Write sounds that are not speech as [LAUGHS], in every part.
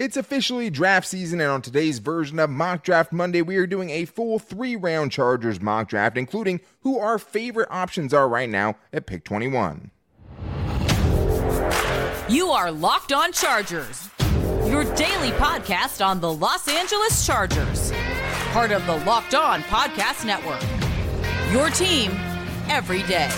It's officially draft season, and on today's version of Mock Draft Monday, we are doing a full three round Chargers mock draft, including who our favorite options are right now at pick 21. You are Locked On Chargers, your daily podcast on the Los Angeles Chargers, part of the Locked On Podcast Network. Your team every day.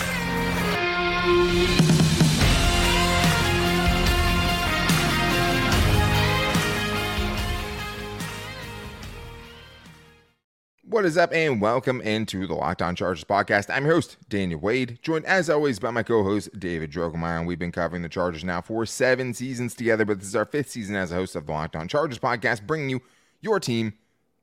What is up, and welcome into the Locked On Chargers podcast. I'm your host, Daniel Wade, joined as always by my co host, David Drogemeyer. And we've been covering the Chargers now for seven seasons together, but this is our fifth season as a host of the Locked On Chargers podcast, bringing you your team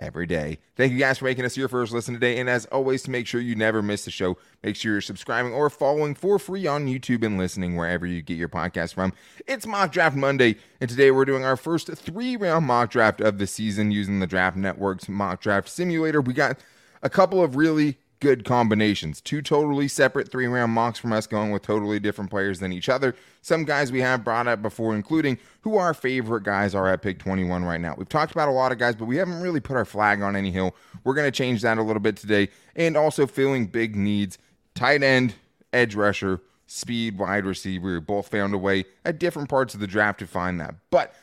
every day. Thank you guys for making us your first listen today. And as always, to make sure you never miss the show, make sure you're subscribing or following for free on YouTube and listening wherever you get your podcast from. It's Mock Draft Monday, and today we're doing our first three round mock draft of the season using the Draft Network's mock draft simulator. We got a couple of really good combinations. Two totally separate three round mocks from us going with totally different players than each other. Some guys we have brought up before, including who our favorite guys are at pick 21 right now. We've talked about a lot of guys, but we haven't really put our flag on any hill. We're going to change that a little bit today and also filling big needs tight end, edge rusher, speed, wide receiver. Both found a way at different parts of the draft to find that. But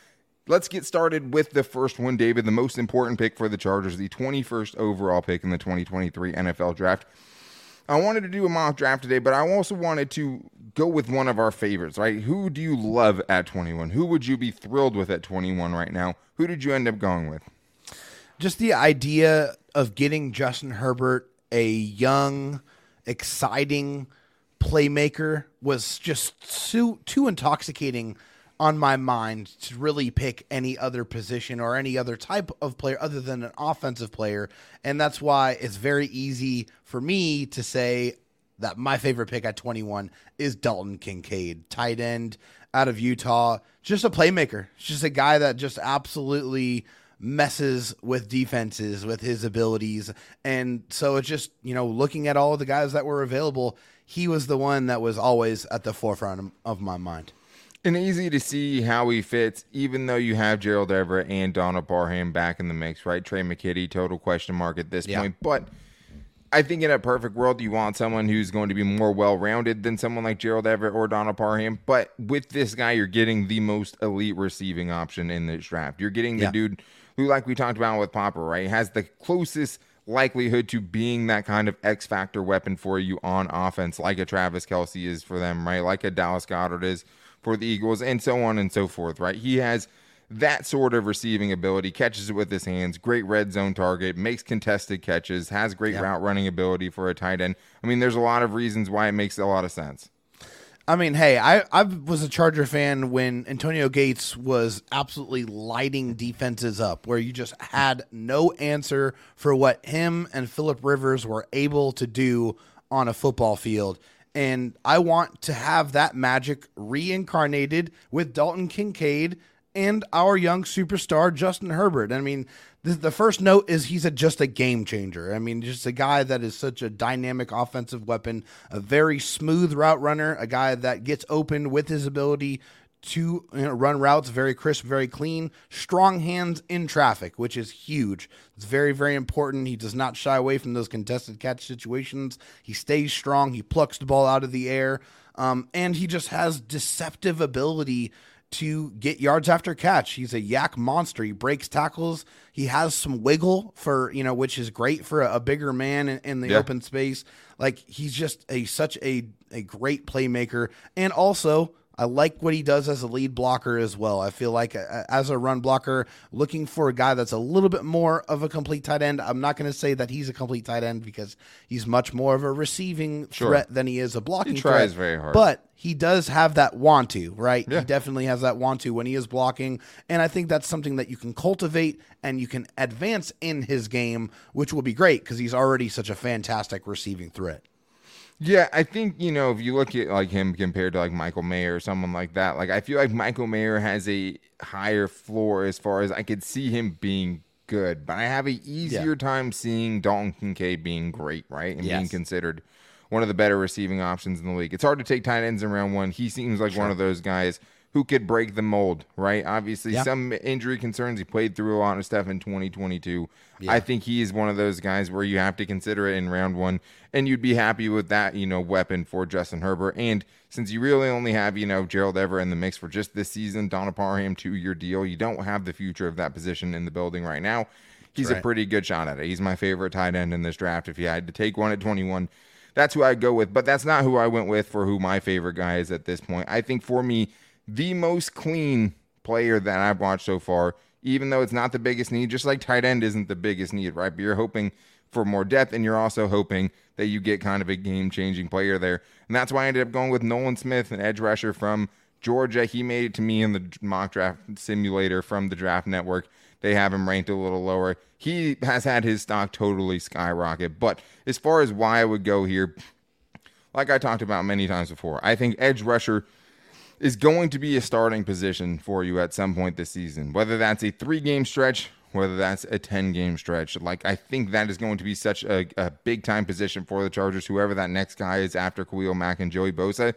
Let's get started with the first one, David. The most important pick for the Chargers, the 21st overall pick in the 2023 NFL draft. I wanted to do a mock draft today, but I also wanted to go with one of our favorites, right? Who do you love at 21? Who would you be thrilled with at 21 right now? Who did you end up going with? Just the idea of getting Justin Herbert, a young, exciting playmaker, was just too, too intoxicating on my mind to really pick any other position or any other type of player other than an offensive player. And that's why it's very easy for me to say that my favorite pick at 21 is Dalton Kincaid, tight end out of Utah. Just a playmaker, just a guy that just absolutely messes with defenses with his abilities. And so it's just, you know, looking at all of the guys that were available, he was the one that was always at the forefront of my mind and easy to see how he fits, even though you have Gerald Everett and Donald Parham back in the mix, right? Trey McKitty, total question mark at this yeah. point. But I think in a perfect world, you want someone who's going to be more well rounded than someone like Gerald Everett or Donald Parham. But with this guy, you're getting the most elite receiving option in this draft. You're getting the yeah. dude who, like we talked about with Popper, right, has the closest likelihood to being that kind of X factor weapon for you on offense, like a Travis Kelce is for them, right? Like a Dallas Goedert is for the Eagles, and so on and so forth, right? He has that sort of receiving ability, catches it with his hands, great red zone target, makes contested catches, has great yep. route running ability for a tight end. I mean, there's a lot of reasons why it makes a lot of sense. I mean, hey, I, I was a Charger fan when Antonio Gates was absolutely lighting defenses up, where you just had no answer for what him and Philip Rivers were able to do on a football field. And I want to have that magic reincarnated with Dalton Kincaid and our young superstar, Justin Herbert. I mean, the, the first note is he's a, just a game changer. I mean, just a guy that is such a dynamic offensive weapon, a very smooth route runner, a guy that gets open with his ability to you know, run routes very crisp, very clean, strong hands in traffic, which is huge. It's very, very important. He does not shy away from those contested catch situations. He stays strong. He plucks the ball out of the air. Um, and he just has deceptive ability to get yards after catch. He's a YAC monster. He breaks tackles. He has some wiggle for, you know, which is great for a, a bigger man in, in the yeah. open space. Like he's just a such a a great playmaker and also I like what he does as a lead blocker as well. I feel like uh, as a run blocker, looking for a guy that's a little bit more of a complete tight end. I'm not going to say that he's a complete tight end because he's much more of a receiving sure. threat than he is a blocking he tries threat. very hard. But he does have that want to, right? Yeah. He definitely has that want to when he is blocking. And I think that's something that you can cultivate and you can advance in his game, which will be great because he's already such a fantastic receiving threat. Yeah, I think you know if you look at like him compared to like Michael Mayer or someone like that, like I feel like Michael Mayer has a higher floor as far as I could see him being good, but I have an easier yeah. time seeing Dalton Kincaid being great, right, and yes. being considered one of the better receiving options in the league. It's hard to take tight ends in round one. He seems like sure. one of those guys who could break the mold, right? Obviously, Yeah. some injury concerns. He played through a lot of stuff in 2022. I think he is one of those guys where you have to consider it in round one, and you'd be happy with that, you know, weapon for Justin Herbert. And since you really only have, you know, Gerald Ever in the mix for just this season, Donna Parham two year deal, you don't have the future of that position in the building right now. He's a pretty good shot at it. He's my favorite tight end in this draft. If you had to take one at 21, that's who I'd go with. But that's not who I went with for who my favorite guy is at this point. I think for me, the most clean player that I've watched so far, even though it's not the biggest need, just like tight end isn't the biggest need, right? But you're hoping for more depth, and you're also hoping that you get kind of a game changing player there. And that's why I ended up going with Nolan Smith, an edge rusher from Georgia. He made it to me in the mock draft simulator from the draft network. They have him ranked a little lower. He has had his stock totally skyrocket. But as far as why I would go here, like I talked about many times before, I think edge rusher is going to be a starting position for you at some point this season. Whether that's a three game stretch, whether that's a 10 game stretch. Like, I think that is going to be such a, a big time position for the Chargers, whoever that next guy is after Khalil Mack and Joey Bosa.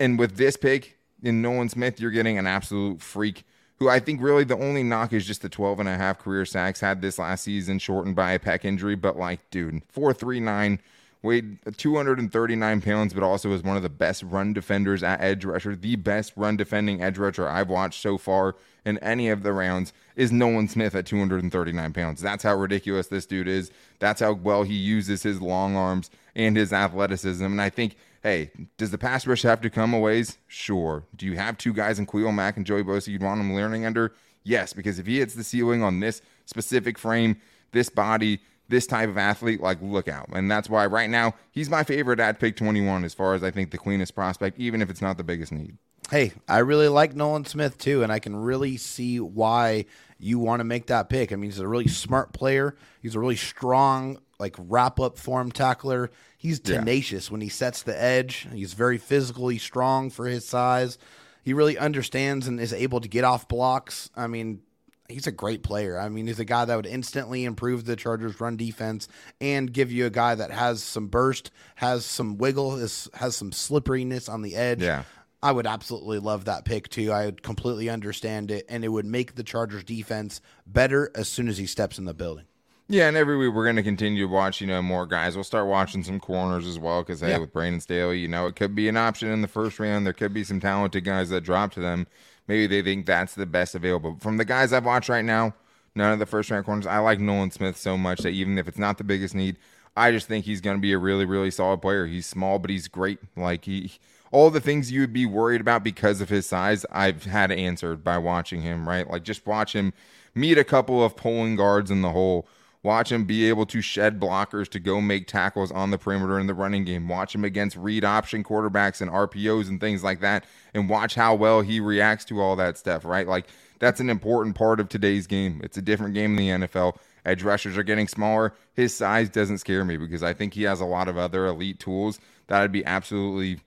And with this pick in Nolan Smith, you're getting an absolute freak who I think really the only knock is just the 12 and a half career sacks had this last season, shortened by a pec injury. But like, dude, 439, weighed 239 pounds, but also was one of the best run defenders at edge rusher. The best run defending edge rusher I've watched so far in any of the rounds is Nolan Smith at 239 pounds. That's how ridiculous this dude is. That's how well he uses his long arms and his athleticism. And I think hey, does the pass rush have to come a ways? Sure. Do you have two guys in Khalil Mack and Joey Bosa you'd want him learning under? Yes, because if he hits the ceiling on this specific frame, this body, this type of athlete, like look out. And that's why right now he's my favorite at pick 21 as far as I think the cleanest prospect, even if it's not the biggest need. Hey, I really like Nolan Smith too, and I can really see why you want to make that pick. I mean, he's a really smart player. He's a really strong, like wrap up form tackler. He's Yeah. tenacious when he sets the edge. He's very physically strong for his size. He really understands and is able to get off blocks. I mean, he's a great player. I mean, he's a guy that would instantly improve the Chargers' run defense and give you a guy that has some burst, has some wiggle, has, has some slipperiness on the edge. Yeah. I would absolutely love that pick too. I would completely understand it, and it would make the Chargers defense better as soon as he steps in the building. Yeah, and every week we're going to continue to watch, you know, more guys. We'll start watching some corners as well because, hey, Yeah. with Brandon Staley, you know, it could be an option in the first round. There could be some talented guys that drop to them. Maybe they think that's the best available. From the guys I've watched right now, none of the first round corners. I like Nolan Smith so much that even if it's not the biggest need, I just think he's going to be a really, really solid player. He's small, but he's great. Like he, all the things you would be worried about because of his size, I've had answered by watching him. Right, like just watch him meet a couple of pulling guards in the hole. Watch him be able to shed blockers to go make tackles on the perimeter in the running game. Watch him against read option quarterbacks and RPOs and things like that. And watch how well he reacts to all that stuff, right? Like, that's an important part of today's game. It's a different game in the NFL. Edge rushers are getting smaller. His size doesn't scare me because I think he has a lot of other elite tools that I'd be absolutely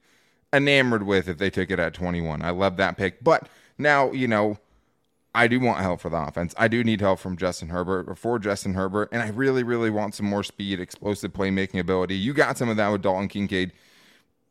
enamored with if they took it at 21. I love that pick. But now, you know, I do want help for the offense. I do need help from Justin Herbert or for Justin Herbert, and I really, really want some more speed, explosive playmaking ability. You got some of that with Dalton Kincaid,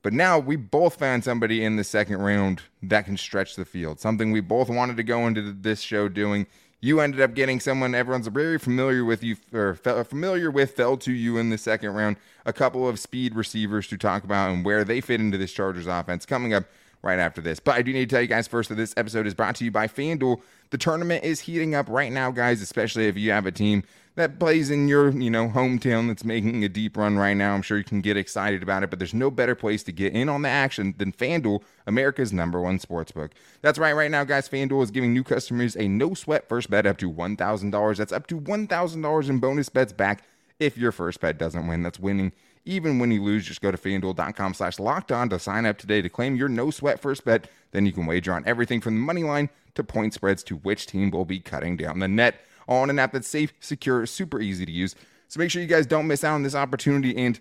but now we both found somebody in the second round that can stretch the field. Something we both wanted to go into this show doing. You ended up getting someone everyone's very familiar with you or familiar with fell to you in the second round. A couple of speed receivers to talk about and where they fit into this Chargers offense coming up right after this. But I do need to tell you guys first that this episode is brought to you by FanDuel. The tournament is heating up right now, guys, especially if you have a team that plays in your, you know, hometown that's making a deep run right now. I'm sure you can get excited about it, but there's no better place to get in on the action than FanDuel, America's number one sportsbook. That's right, right now, guys, FanDuel is giving new customers a no sweat first bet up to $1,000. That's up to $1,000 in bonus bets back if your first bet doesn't win. That's winning even when you lose, just go to fanduel.com slash locked on to sign up today to claim your no sweat first bet. Then you can wager on everything from the money line to point spreads to which team will be cutting down the net. On an app that's safe, secure, super easy to use. So make sure you guys don't miss out on this opportunity and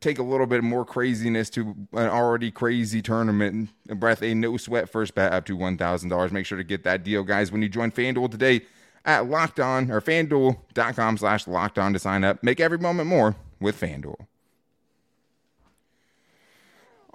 take a little bit more craziness to an already crazy tournament and breath a no sweat first bet up to $1,000. Make sure to get that deal, guys, when you join FanDuel today at locked on or fanduel.com slash locked on to sign up. Make every moment more with FanDuel.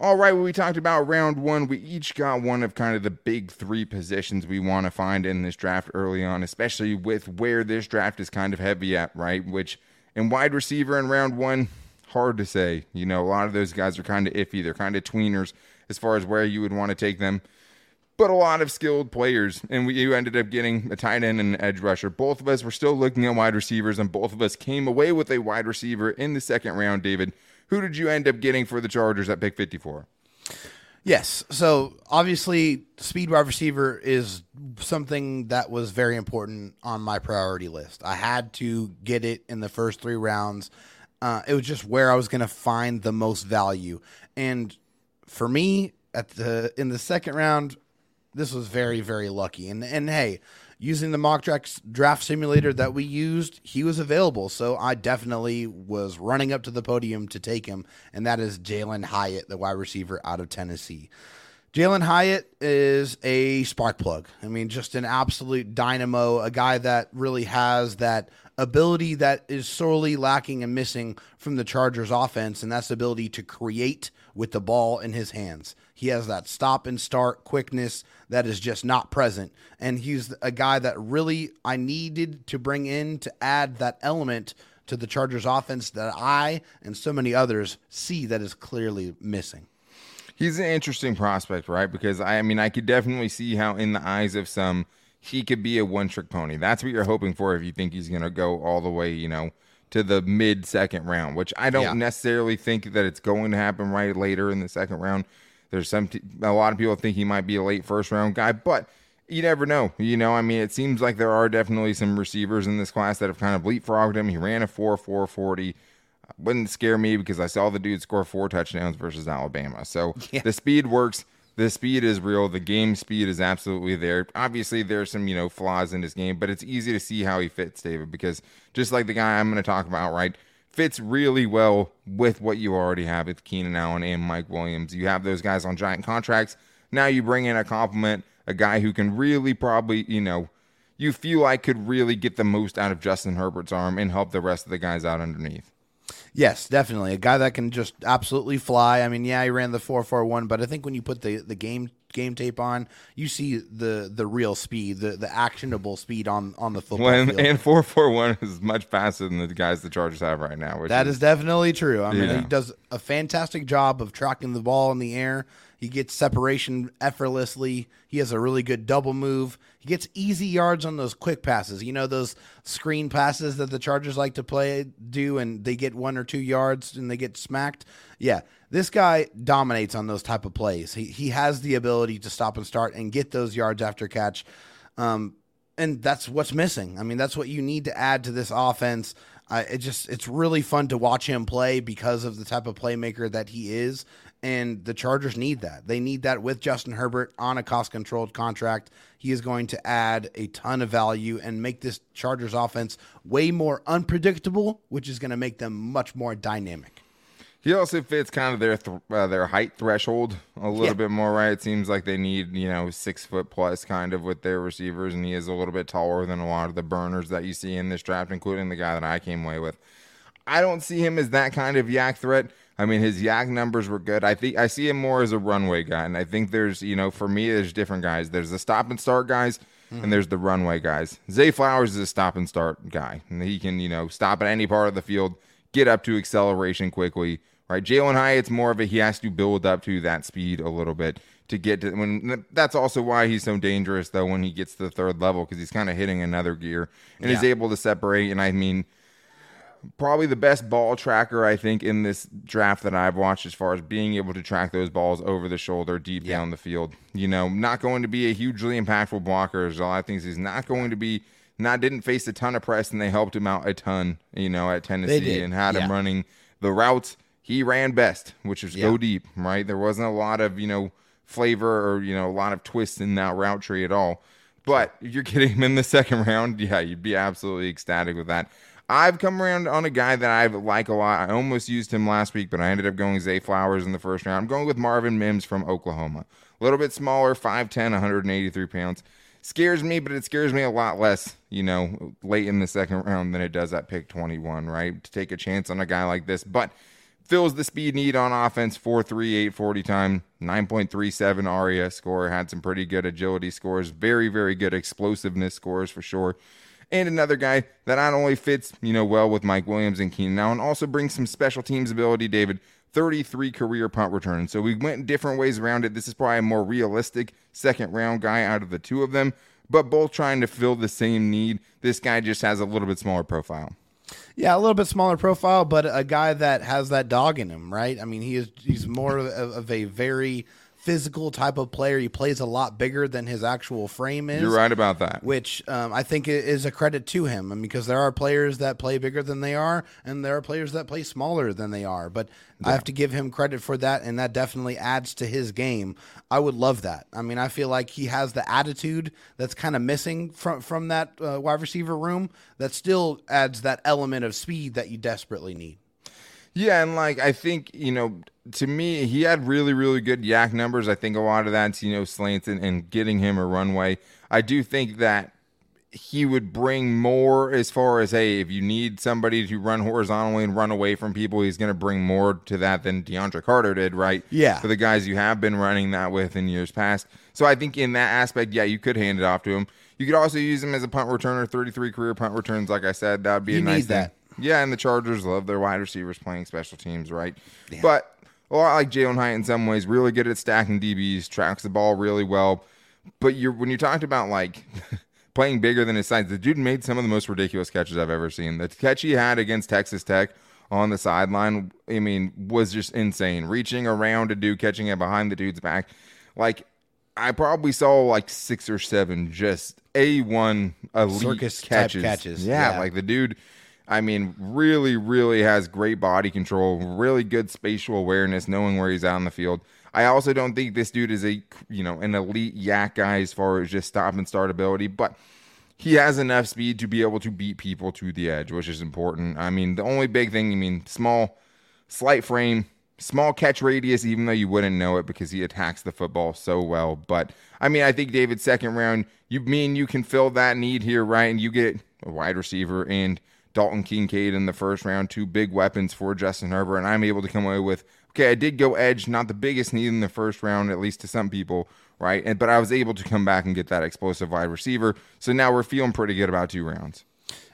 All right, well, we talked about round one. We each got one of kind of the big three positions we want to find in this draft early on, especially with where this draft is kind of heavy at, right? Which in wide receiver in round one, hard to say. You know, a lot of those guys are kind of iffy. They're kind of tweeners as far as where you would want to take them. But a lot of skilled players, and we you ended up getting a tight end and an edge rusher. Both of us were still looking at wide receivers, and both of us came away with a wide receiver in the second round. David, who did you end up getting for the Chargers at pick 54? Yes. So obviously, speed wide receiver is something that was very important on my priority list. I had to get it in the first three rounds. Uh, it was just where I was going to find the most value, and for me, at the in the second round, this was very very lucky. And and hey, using the mock draft, draft simulator that we used, he was available. So I definitely was running up to the podium to take him, and that is Jalen Hyatt, the wide receiver out of Tennessee. Jalen Hyatt is a spark plug. I mean, just an absolute dynamo, a guy that really has that ability that is sorely lacking and missing from the Chargers offense, and that's the ability to create with the ball in his hands. He has that stop and start quickness that is just not present. And he's a guy that really I needed to bring in to add that element to the Chargers offense that I and so many others see that is clearly missing. He's an interesting prospect, right? Because I, I mean, I could definitely see how, in the eyes of some, he could be a one trick pony. That's what you're hoping for if you think he's going to go all the way, you know, to the mid second round, which I don't yeah. necessarily think that it's going to happen right later in the second round. There's some t- a lot of people think he might be a late first round guy, but you never know. You know, I mean, it seems like there are definitely some receivers in this class that have kind of leapfrogged him. He ran a 4 4 40 wouldn't scare me because I saw the dude score four touchdowns versus Alabama. So [LAUGHS] yeah. the speed works. The speed is real. The game speed is absolutely there. Obviously, there's some you know flaws in his game, but it's easy to see how he fits, David. Because just like the guy I'm going to talk about, right, fits really well with what you already have with Keenan Allen and Mike Williams. You have those guys on giant contracts. Now you bring in a compliment, a guy who can really probably you know you feel like could really get the most out of Justin Herbert's arm and help the rest of the guys out underneath. Yes, definitely. A guy that can just absolutely fly. I mean, yeah, he ran the 441, but I think when you put the, the game game tape on, you see the the real speed, the the actionable speed on on the football when, field. And 441 is much faster than the guys the Chargers have right now. That is, is, definitely true. I mean, yeah. he does a fantastic job of tracking the ball in the air. He gets separation effortlessly. He has a really good double move. He gets easy yards on those quick passes. You know those screen passes that the Chargers like to play do and they get 1 or 2 yards and they get smacked. Yeah, this guy dominates on those type of plays. He he has the ability to stop and start and get those yards after catch. Um, and that's what's missing. I mean, that's what you need to add to this offense. Uh, it just it's really fun to watch him play because of the type of playmaker that he is and the Chargers need that. They need that with Justin Herbert on a cost controlled contract. He is going to add a ton of value and make this Chargers offense way more unpredictable, which is going to make them much more dynamic. He also fits kind of their th- uh, their height threshold a little yeah. bit more, right? It seems like they need you know six foot plus kind of with their receivers, and he is a little bit taller than a lot of the burners that you see in this draft, including the guy that I came away with. I don't see him as that kind of YAC threat. I mean, his YAC numbers were good. I think I see him more as a runway guy, and I think there's, you know, for me, there's different guys. There's the stop and start guys, mm-hmm. and there's the runway guys. Zay Flowers is a stop and start guy, and he can, you know, stop at any part of the field, get up to acceleration quickly. Right, Jalen Hyatt's more of a he has to build up to that speed a little bit to get to when that's also why he's so dangerous though when he gets to the third level because he's kind of hitting another gear and yeah. is able to separate and I mean probably the best ball tracker I think in this draft that I've watched as far as being able to track those balls over the shoulder deep yeah. down the field. You know, not going to be a hugely impactful blocker. There's a lot of things he's not going to be not didn't face a ton of press and they helped him out a ton, you know, at Tennessee and had yeah. him running the routes he ran best, which is yeah. go deep, right? There wasn't a lot of, you know, flavor or, you know, a lot of twists in that route tree at all. But if you're [LAUGHS] getting him in the second round, yeah, you'd be absolutely ecstatic with that. I've come around on a guy that I like a lot. I almost used him last week, but I ended up going Zay Flowers in the first round. I'm going with Marvin Mims from Oklahoma. A little bit smaller, 5'10, 183 pounds. Scares me, but it scares me a lot less, you know, late in the second round than it does at pick 21, right? To take a chance on a guy like this. But fills the speed need on offense 4.38 40 time 9.37 RAS score had some pretty good agility scores very very good explosiveness scores for sure and another guy that not only fits you know well with Mike Williams and Keenan Allen also brings some special teams ability David. 33 career punt returns. So we went different ways around it. This is probably a more realistic second round guy out of the two of them but both trying to fill the same need. This guy just has a little bit smaller profile. Yeah, a little bit smaller profile, but a guy that has that dog in him, right? I mean, he is he's more of, of a very physical type of player. He plays a lot bigger than his actual frame is. you're right about that Which um, I think is a credit to him, and because there are players that play bigger than they are, and there are players that play smaller than they are. But I have to give him credit for that, and that definitely adds to his game. I would love that. I mean, I feel like he has the attitude that's kind of missing from from that uh, wide receiver room. That still adds that element of speed that you desperately need. Yeah, and like I think you know, to me, he had really, really good YAC numbers. I think a lot of that's you know slants and, and getting him a runway. I do think that he would bring more as far as hey, if you need somebody to run horizontally and run away from people, he's going to bring more to that than DeAndre Carter did, right? Yeah. For the guys you have been running that with in years past. So I think in that aspect, yeah, you could hand it off to him. You could also use him as a punt returner, 33 career punt returns. Like I said, that would be You a nice that. Yeah, and the Chargers love their wide receivers playing special teams, right? But a lot like Jalen Hyatt in some ways, really good at stacking DBs, tracks the ball really well. But you're when you talked about like [LAUGHS] playing bigger than his size, the dude made some of the most ridiculous catches I've ever seen. The catch he had against Texas Tech on the sideline, I mean, was just insane. Reaching around a dude, catching it behind the dude's back. Like I probably saw like six or seven just a one elite Circus catches. catches, Yeah, yeah. like the dude. I mean, really, really has great body control, really good spatial awareness, knowing where he's out on the field. I also don't think this dude is a you know an elite YAC guy as far as just stop and start ability, but he has enough speed to be able to beat people to the edge, which is important. I mean, the only big thing, I mean, small, slight frame, small catch radius, even though you wouldn't know it because he attacks the football so well. But I mean, I think David second round, you mean you can fill that need here, right? And you get a wide receiver and Dalton Kincaid in the first round, two big weapons for Justin Herbert, and I'm able to come away with okay, I did go edge, not the biggest need in the first round, at least to some people, right? And but I was able to come back and get that explosive wide receiver. So now we're feeling pretty good about two rounds.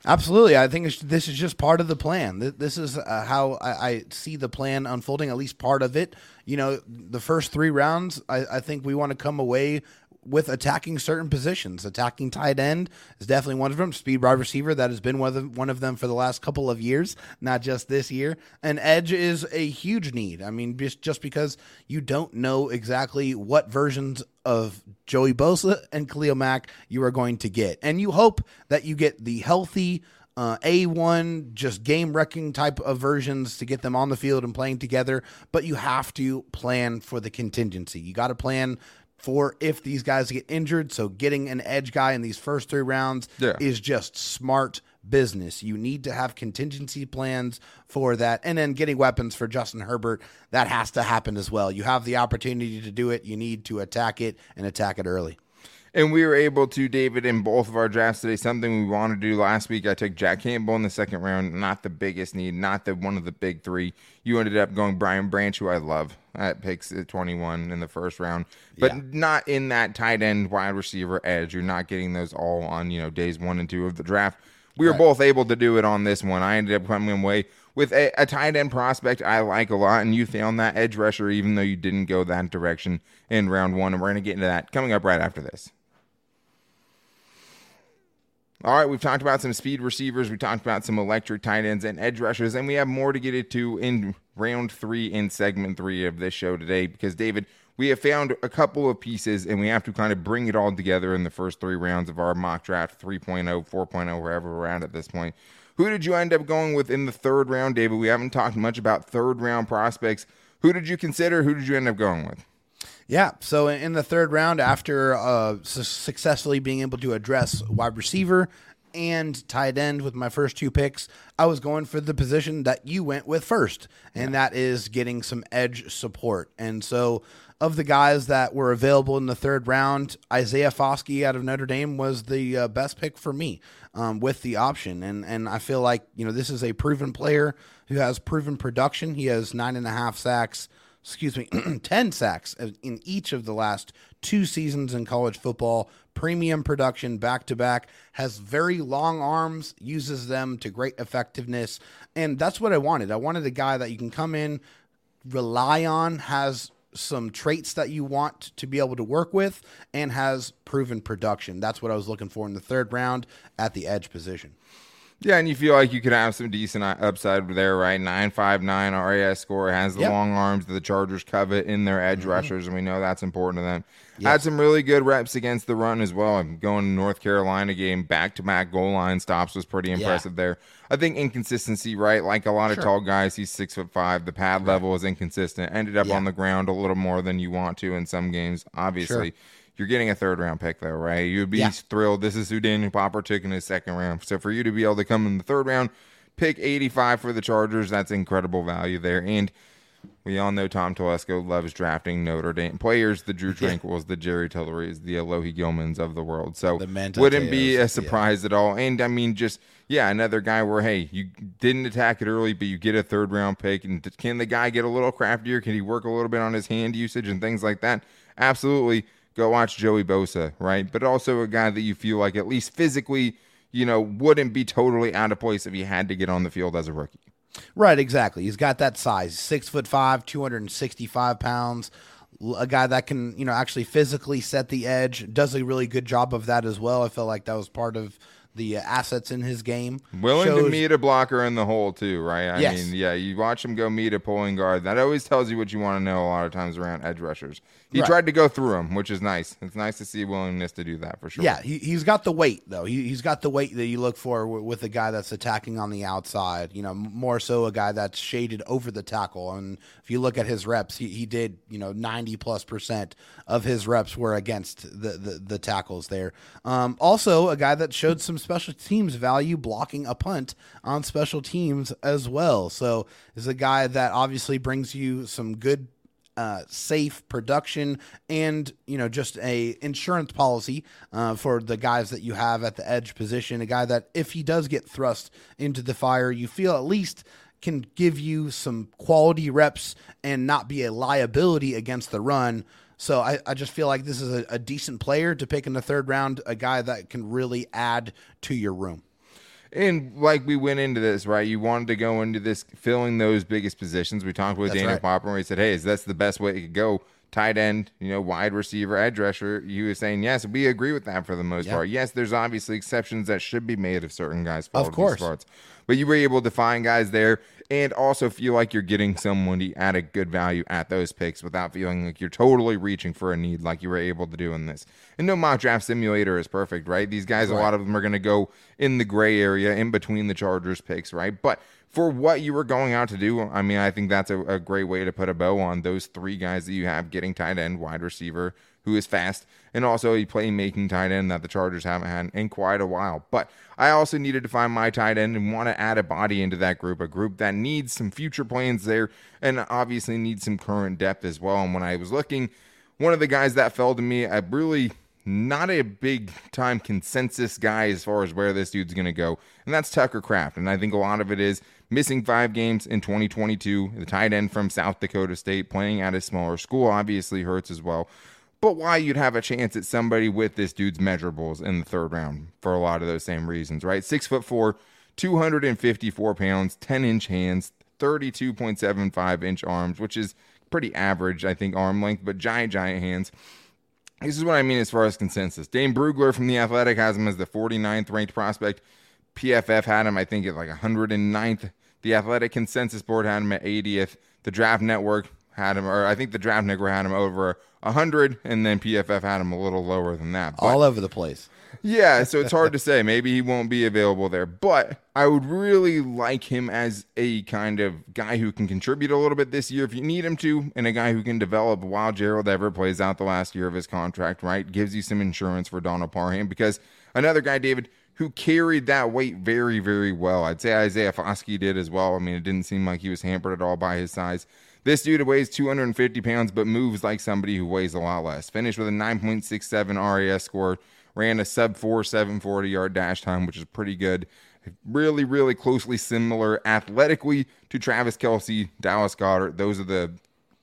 Absolutely, I think this is just part of the plan. This is uh, how I, I see the plan unfolding. At least part of it. You know, the first three rounds, I, I think we want to come away with attacking certain positions. Attacking tight end is definitely one of them. Speed wide receiver that has been one of them, for the last couple of years, not just this year. And edge is a huge need. I mean, just just because you don't know exactly what versions of Joey Bosa and Khalil Mack you are going to get, and you hope that you get the healthy. Uh, A1, just game wrecking type of versions to get them on the field and playing together, but you have to plan for the contingency. You got to plan for if these guys get injured. So getting an edge guy in these first three rounds Yeah. is just smart business. You need to have contingency plans for that. And then getting weapons for Justin Herbert, that has to happen as well. You have the opportunity to do it. You need to attack it and attack it early. And we were able to, David, in both of our drafts today, something we wanted to do last week. I took Jack Campbell in the second round, not the biggest need, not the one of the big three. You ended up going Brian Branch, who I love, at picks at 21 in the first round, but Yeah. not in that tight end wide receiver edge. You're not getting those all on, you know, days one and two of the draft. We were both able to do it on this one. I ended up coming away with a, a tight end prospect I like a lot, and you found that edge rusher, even though you didn't go that direction in round one. And we're going to get into that coming up right after this. All right, we've talked about some speed receivers, we talked about some electric tight ends and edge rushers, and we have more to get into in round three in segment three of this show today because, David, we have found a couple of pieces and we have to kind of bring it all together in the first three rounds of our mock draft 3.0, 4.0, wherever we're at at this point. Who did you end up going with in the third round, David? We haven't talked much about third round prospects. Who did you consider? Who did you end up going with? Yeah. So in the third round, after uh, su- successfully being able to address wide receiver and tight end with my first two picks, I was going for the position that you went with first, and that is getting some edge support. And so, of the guys that were available in the third round, Isaiah Foskey out of Notre Dame was the uh, best pick for me um, with the option. And and I feel like you know this is a proven player who has proven production. He has nine and a half sacks excuse me, [CLEARS THROAT] 10 sacks in each of the last two seasons in college football. Premium production back to back, has very long arms, uses them to great effectiveness. And that's what I wanted. I wanted a guy that you can come in, rely on, has some traits that you want to be able to work with, and has proven production. That's what I was looking for in the third round at the edge position. Yeah, and you feel like you could have some decent upside there, right? Nine five nine RAS score has the yep. long arms that the Chargers covet in their edge mm-hmm. rushers, and we know that's important to them. Yes. Had some really good reps against the run as well. I'm going to North Carolina game, back to back goal line stops was pretty impressive yeah. there. I think inconsistency, right? Like a lot of tall guys, he's six foot five. The pad right. level is inconsistent. Ended up yeah. on the ground a little more than you want to in some games, obviously. Sure. You're getting a third round pick though, right? You'd be yeah. thrilled. This is who Daniel Popper took in his second round. So for you to be able to come in the third round, pick 85 for the Chargers, that's incredible value there. And we all know Tom Telesco loves drafting Notre Dame players, the Drue [LAUGHS] Tranquills, the Jerry Tillerys, the Alohi Gilmans of the world. So the wouldn't be a surprise yeah. at all. And I mean, just yeah, another guy where hey, you didn't attack it early, but you get a third round pick. And can the guy get a little craftier? Can he work a little bit on his hand usage and things like that? Absolutely go watch Joey Bosa, right? But also a guy that you feel like at least physically, you know, wouldn't be totally out of place if he had to get on the field as a rookie. Right, exactly. He's got that size, six foot five, two hundred and sixty-five pounds. A guy that can, you know, actually physically set the edge. Does a really good job of that as well. I feel like that was part of the uh, assets in his game. Willing shows... to meet a blocker in the hole too, right? I yes. mean, yeah, you watch him go meet a pulling guard. That always tells you what you want to know a lot of times around edge rushers. He right. tried to go through him, which is nice. It's nice to see willingness to do that for sure. Yeah, he, has got the weight though. He, has got the weight that you look for with a guy that's attacking on the outside. You know, more so a guy that's shaded over the tackle. And if you look at his reps, he, he did you know ninety plus percent of his reps were against the the, the tackles there. Um, also, a guy that showed some special teams value blocking a punt on special teams as well. So is a guy that obviously brings you some good uh, safe production and you know just a insurance policy uh, for the guys that you have at the edge position. A guy that if he does get thrust into the fire you feel at least can give you some quality reps and not be a liability against the run. So I, I just feel like this is a, a decent player to pick in the third round a guy that can really add to your room and like we went into this, right? You wanted to go into this filling those biggest positions. We talked with that's Daniel right. Popper and we said, hey, is that's the best way it could go. Tight end, you know, wide receiver, edge rusher. You were saying yes, we agree with that for the most part. Yes, there's obviously exceptions that should be made if certain guys fall. Of course, spots. but you were able to find guys there and also feel like you're getting someone at a good value at those picks without feeling like you're totally reaching for a need like you were able to do in this. And no mock draft simulator is perfect, right? These guys, right. a lot of them are going to go in the gray area in between the Chargers picks, right? But for what you were going out to do, I mean, I think that's a, a great way to put a bow on those three guys that you have getting tight end, wide receiver, who is fast, and also a playmaking tight end that the Chargers haven't had in quite a while. But I also needed to find my tight end and want to add a body into that group, a group that needs some future plans there and obviously needs some current depth as well. And when I was looking, one of the guys that fell to me, I really not a big time consensus guy as far as where this dude's going to go, and that's Tucker Kraft. And I think a lot of it is missing five games in 2022. The tight end from South Dakota State playing at a smaller school obviously hurts as well but why you'd have a chance at somebody with this dude's measurables in the third round for a lot of those same reasons, right? Six foot four, 254 pounds, 10 inch hands, 32.75 inch arms, which is pretty average, I think, arm length, but giant, giant hands. This is what I mean as far as consensus. Dane Brugler from The Athletic has him as the 49th ranked prospect. PFF had him, I think, at like 109th. The Athletic Consensus Board had him at 80th. The Draft Network had him, or I think the Draft Network had him over 100, and then PFF had him a little lower than that. But, All over the place. Yeah, so it's hard to [LAUGHS] say. Maybe he won't be available there, but I would really like him as a kind of guy who can contribute a little bit this year if you need him to, and a guy who can develop while Gerald Everett plays out the last year of his contract, right? Gives you some insurance for Donald Parham because another guy, David, who carried that weight very, very well. I'd say Isaiah Foskey did as well. I mean, it didn't seem like he was hampered at all by his size. This dude weighs 250 pounds, but moves like somebody who weighs a lot less. Finished with a 9.67 RAS score, ran a sub 4 740 yard dash time, which is pretty good. Really, really closely similar athletically to Travis Kelce, Dallas Goedert. Those are the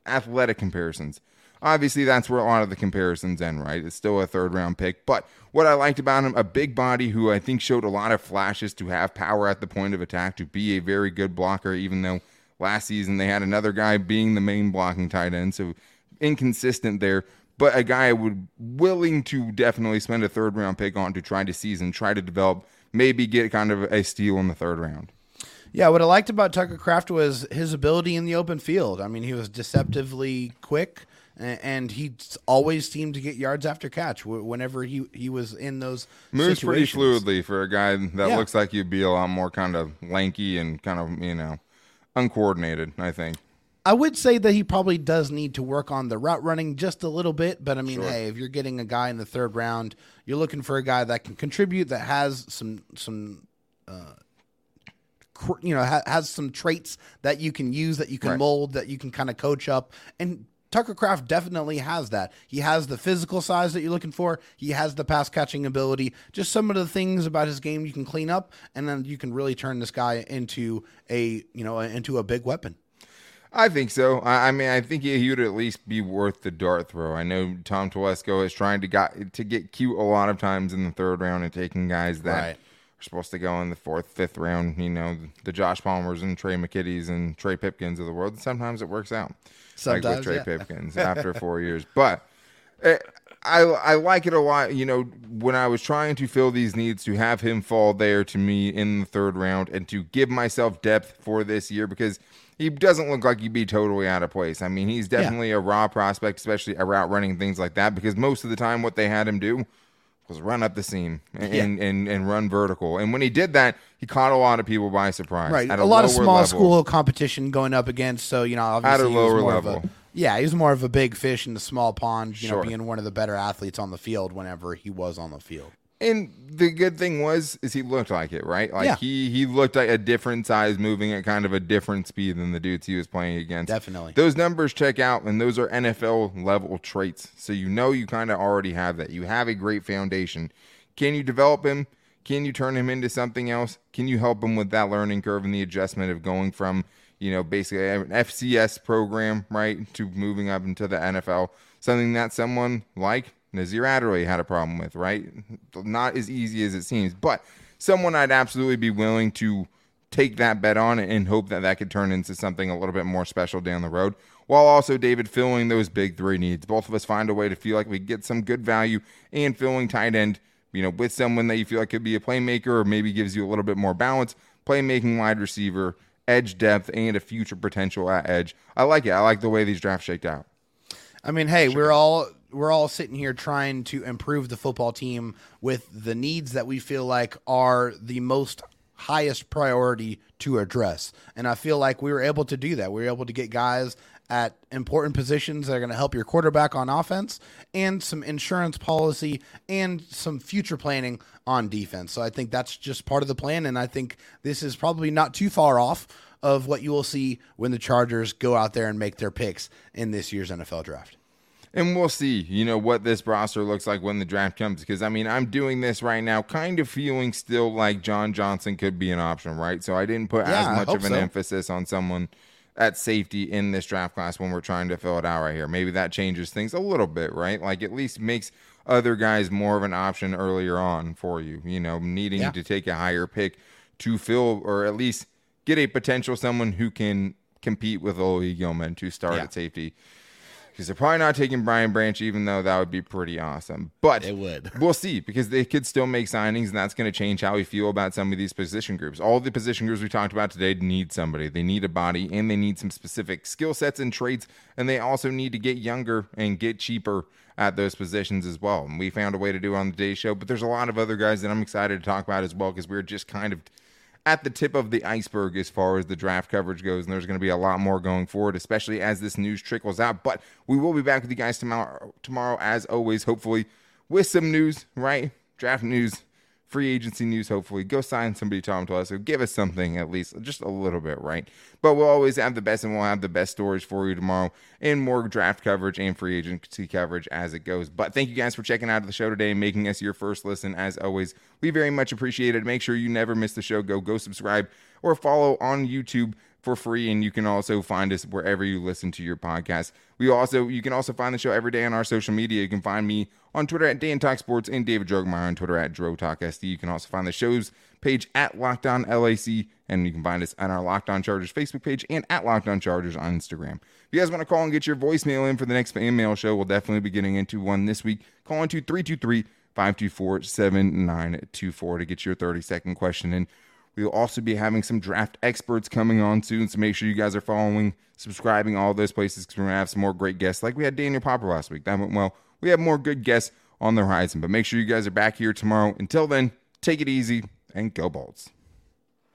athletic comparisons. Obviously, that's where a lot of the comparisons end, right? It's still a third round pick. But what I liked about him, a big body who I think showed a lot of flashes to have power at the point of attack, to be a very good blocker, even though last season they had another guy being the main blocking tight end. So inconsistent there. But a guy I would willing to definitely spend a third round pick on to try to season, try to develop, maybe get kind of a steal in the third round. Yeah, what I liked about Tucker Kraft was his ability in the open field. I mean, he was deceptively quick and he always seemed to get yards after catch whenever he, he was in those moves situations. pretty fluidly for a guy that yeah. looks like you'd be a lot more kind of lanky and kind of you know uncoordinated. I think. I would say that he probably does need to work on the route running just a little bit, but I mean, sure. hey, if you're getting a guy in the third round, you're looking for a guy that can contribute, that has some some. Uh, you know, has some traits that you can use, that you can right. mold, that you can kind of coach up, and Tucker Kraft definitely has that. He has the physical size that you're looking for. He has the pass catching ability. Just some of the things about his game you can clean up, and then you can really turn this guy into a you know into a big weapon. I think so. I, mean, I think he, would at least be worth the dart throw. I know Tom Telesco is trying to got to get cute a lot of times in the third round and taking guys that. Right are supposed to go in the fourth, fifth round. You know, the Josh Palmers and Trey McKitty's and Trey Pipkins of the world. Sometimes it works out. Sometimes, like with Trey yeah. Pipkins after four years. But it, I I like it a lot. You know, when I was trying to fill these needs, to have him fall there to me in the third round, and to give myself depth for this year because he doesn't look like he'd be totally out of place. I mean, he's definitely yeah. a raw prospect, especially a route running things like that. Because most of the time, what they had him do was run up the seam and, yeah. and, and, and, run vertical. And when he did that, he caught a lot of people by surprise. Right, a, a, lot of small level. school competition going up against. So you know, obviously, at a lower level. A, yeah, he was more of a big fish in the small pond. You sure. know, being one of the better athletes on the field whenever he was on the field. And the good thing was is he looked like it, right? Like yeah. he he looked like a different size, moving at kind of a different speed than the dudes he was playing against. Definitely. Those numbers check out, and those are NFL level traits. So you know you kind of already have that. You have a great foundation. Can you develop him? Can you turn him into something else? Can you help him with that learning curve and the adjustment of going from, you know, basically an FCS program, right, to moving up into the NFL? Something that someone like Nasir Adderley had a problem with, right? Not as easy as it seems, but someone I'd absolutely be willing to take that bet on and hope that that could turn into something a little bit more special down the road. While also David filling those big three needs. Both of us find a way to feel like we get some good value and filling tight end, you know, with someone that you feel like could be a playmaker or maybe gives you a little bit more balance, playmaking wide receiver, edge depth, and a future potential at edge. I like it. I like the way these drafts shaked out. I mean, hey, we're all we're all sitting here trying to improve the football team with the needs that we feel like are the most highest priority to address. And I feel like we were able to do that. We were able to get guys at important positions that are going to help your quarterback on offense and some insurance policy and some future planning on defense. So I think that's just part of the plan. And I think this is probably not too far off of what you will see when the Chargers go out there and make their picks in this year's NFL draft and we'll see, you know, what this roster looks like when the draft comes. Because I mean, I'm doing this right now, kind of feeling still like John Johnson could be an option, right? So I didn't put yeah, as much of an so. emphasis on someone at safety in this draft class when we're trying to fill it out right here. Maybe that changes things a little bit, right? Like at least makes other guys more of an option earlier on for you. You know, needing yeah. to take a higher pick to fill or at least get a potential someone who can compete with Oli Gilman to start yeah. at safety because they're probably not taking Brian Branch, even though that would be pretty awesome. But it would. [LAUGHS] We'll see because they could still make signings, and that's going to change how we feel about some of these position groups. All the position groups we talked about today need somebody. They need a body, and they need some specific skill sets and traits, and they also need to get younger and get cheaper at those positions as well. And we found a way to do it on the day show, but there's a lot of other guys that I'm excited to talk about as well because we're just kind of at the tip of the iceberg as far as the draft coverage goes, and there's going to be a lot more going forward, especially as this news trickles out. But we will be back with you guys tomorrow, tomorrow as always, hopefully with some news, right? Draft news free agency news, hopefully. Go sign somebody, Tom Telesco. Give us something at least, just a little bit, right? But we'll always have the best and we'll have the best stories for you tomorrow and more draft coverage and free agency coverage as it goes. But thank you guys for checking out the show today and making us your first listen. As always, we very much appreciate it. Make sure you never miss the show. Go, go subscribe or follow on YouTube for free and you can also find us wherever you listen to your podcast. We also you can also find the show every day on our social media. You can find me on twitter at dan talk sports and david drogemeyer on twitter at DroTalkSD. you can also find the show's page at lockdown lac and you can find us on our lockdown chargers facebook page and at lockdown chargers on instagram. If you guys want to call and get your voicemail in for the next fan mail show we'll definitely be getting into one this week. Call into 323 524 7924 to get your 30 second question in we will also be having some draft experts coming on soon, so make sure you guys are following, subscribing, all those places because we're going to have some more great guests. Like we had Daniel Popper last week. That went well. We have more good guests on the horizon, but make sure you guys are back here tomorrow. Until then, take it easy and go Bolts.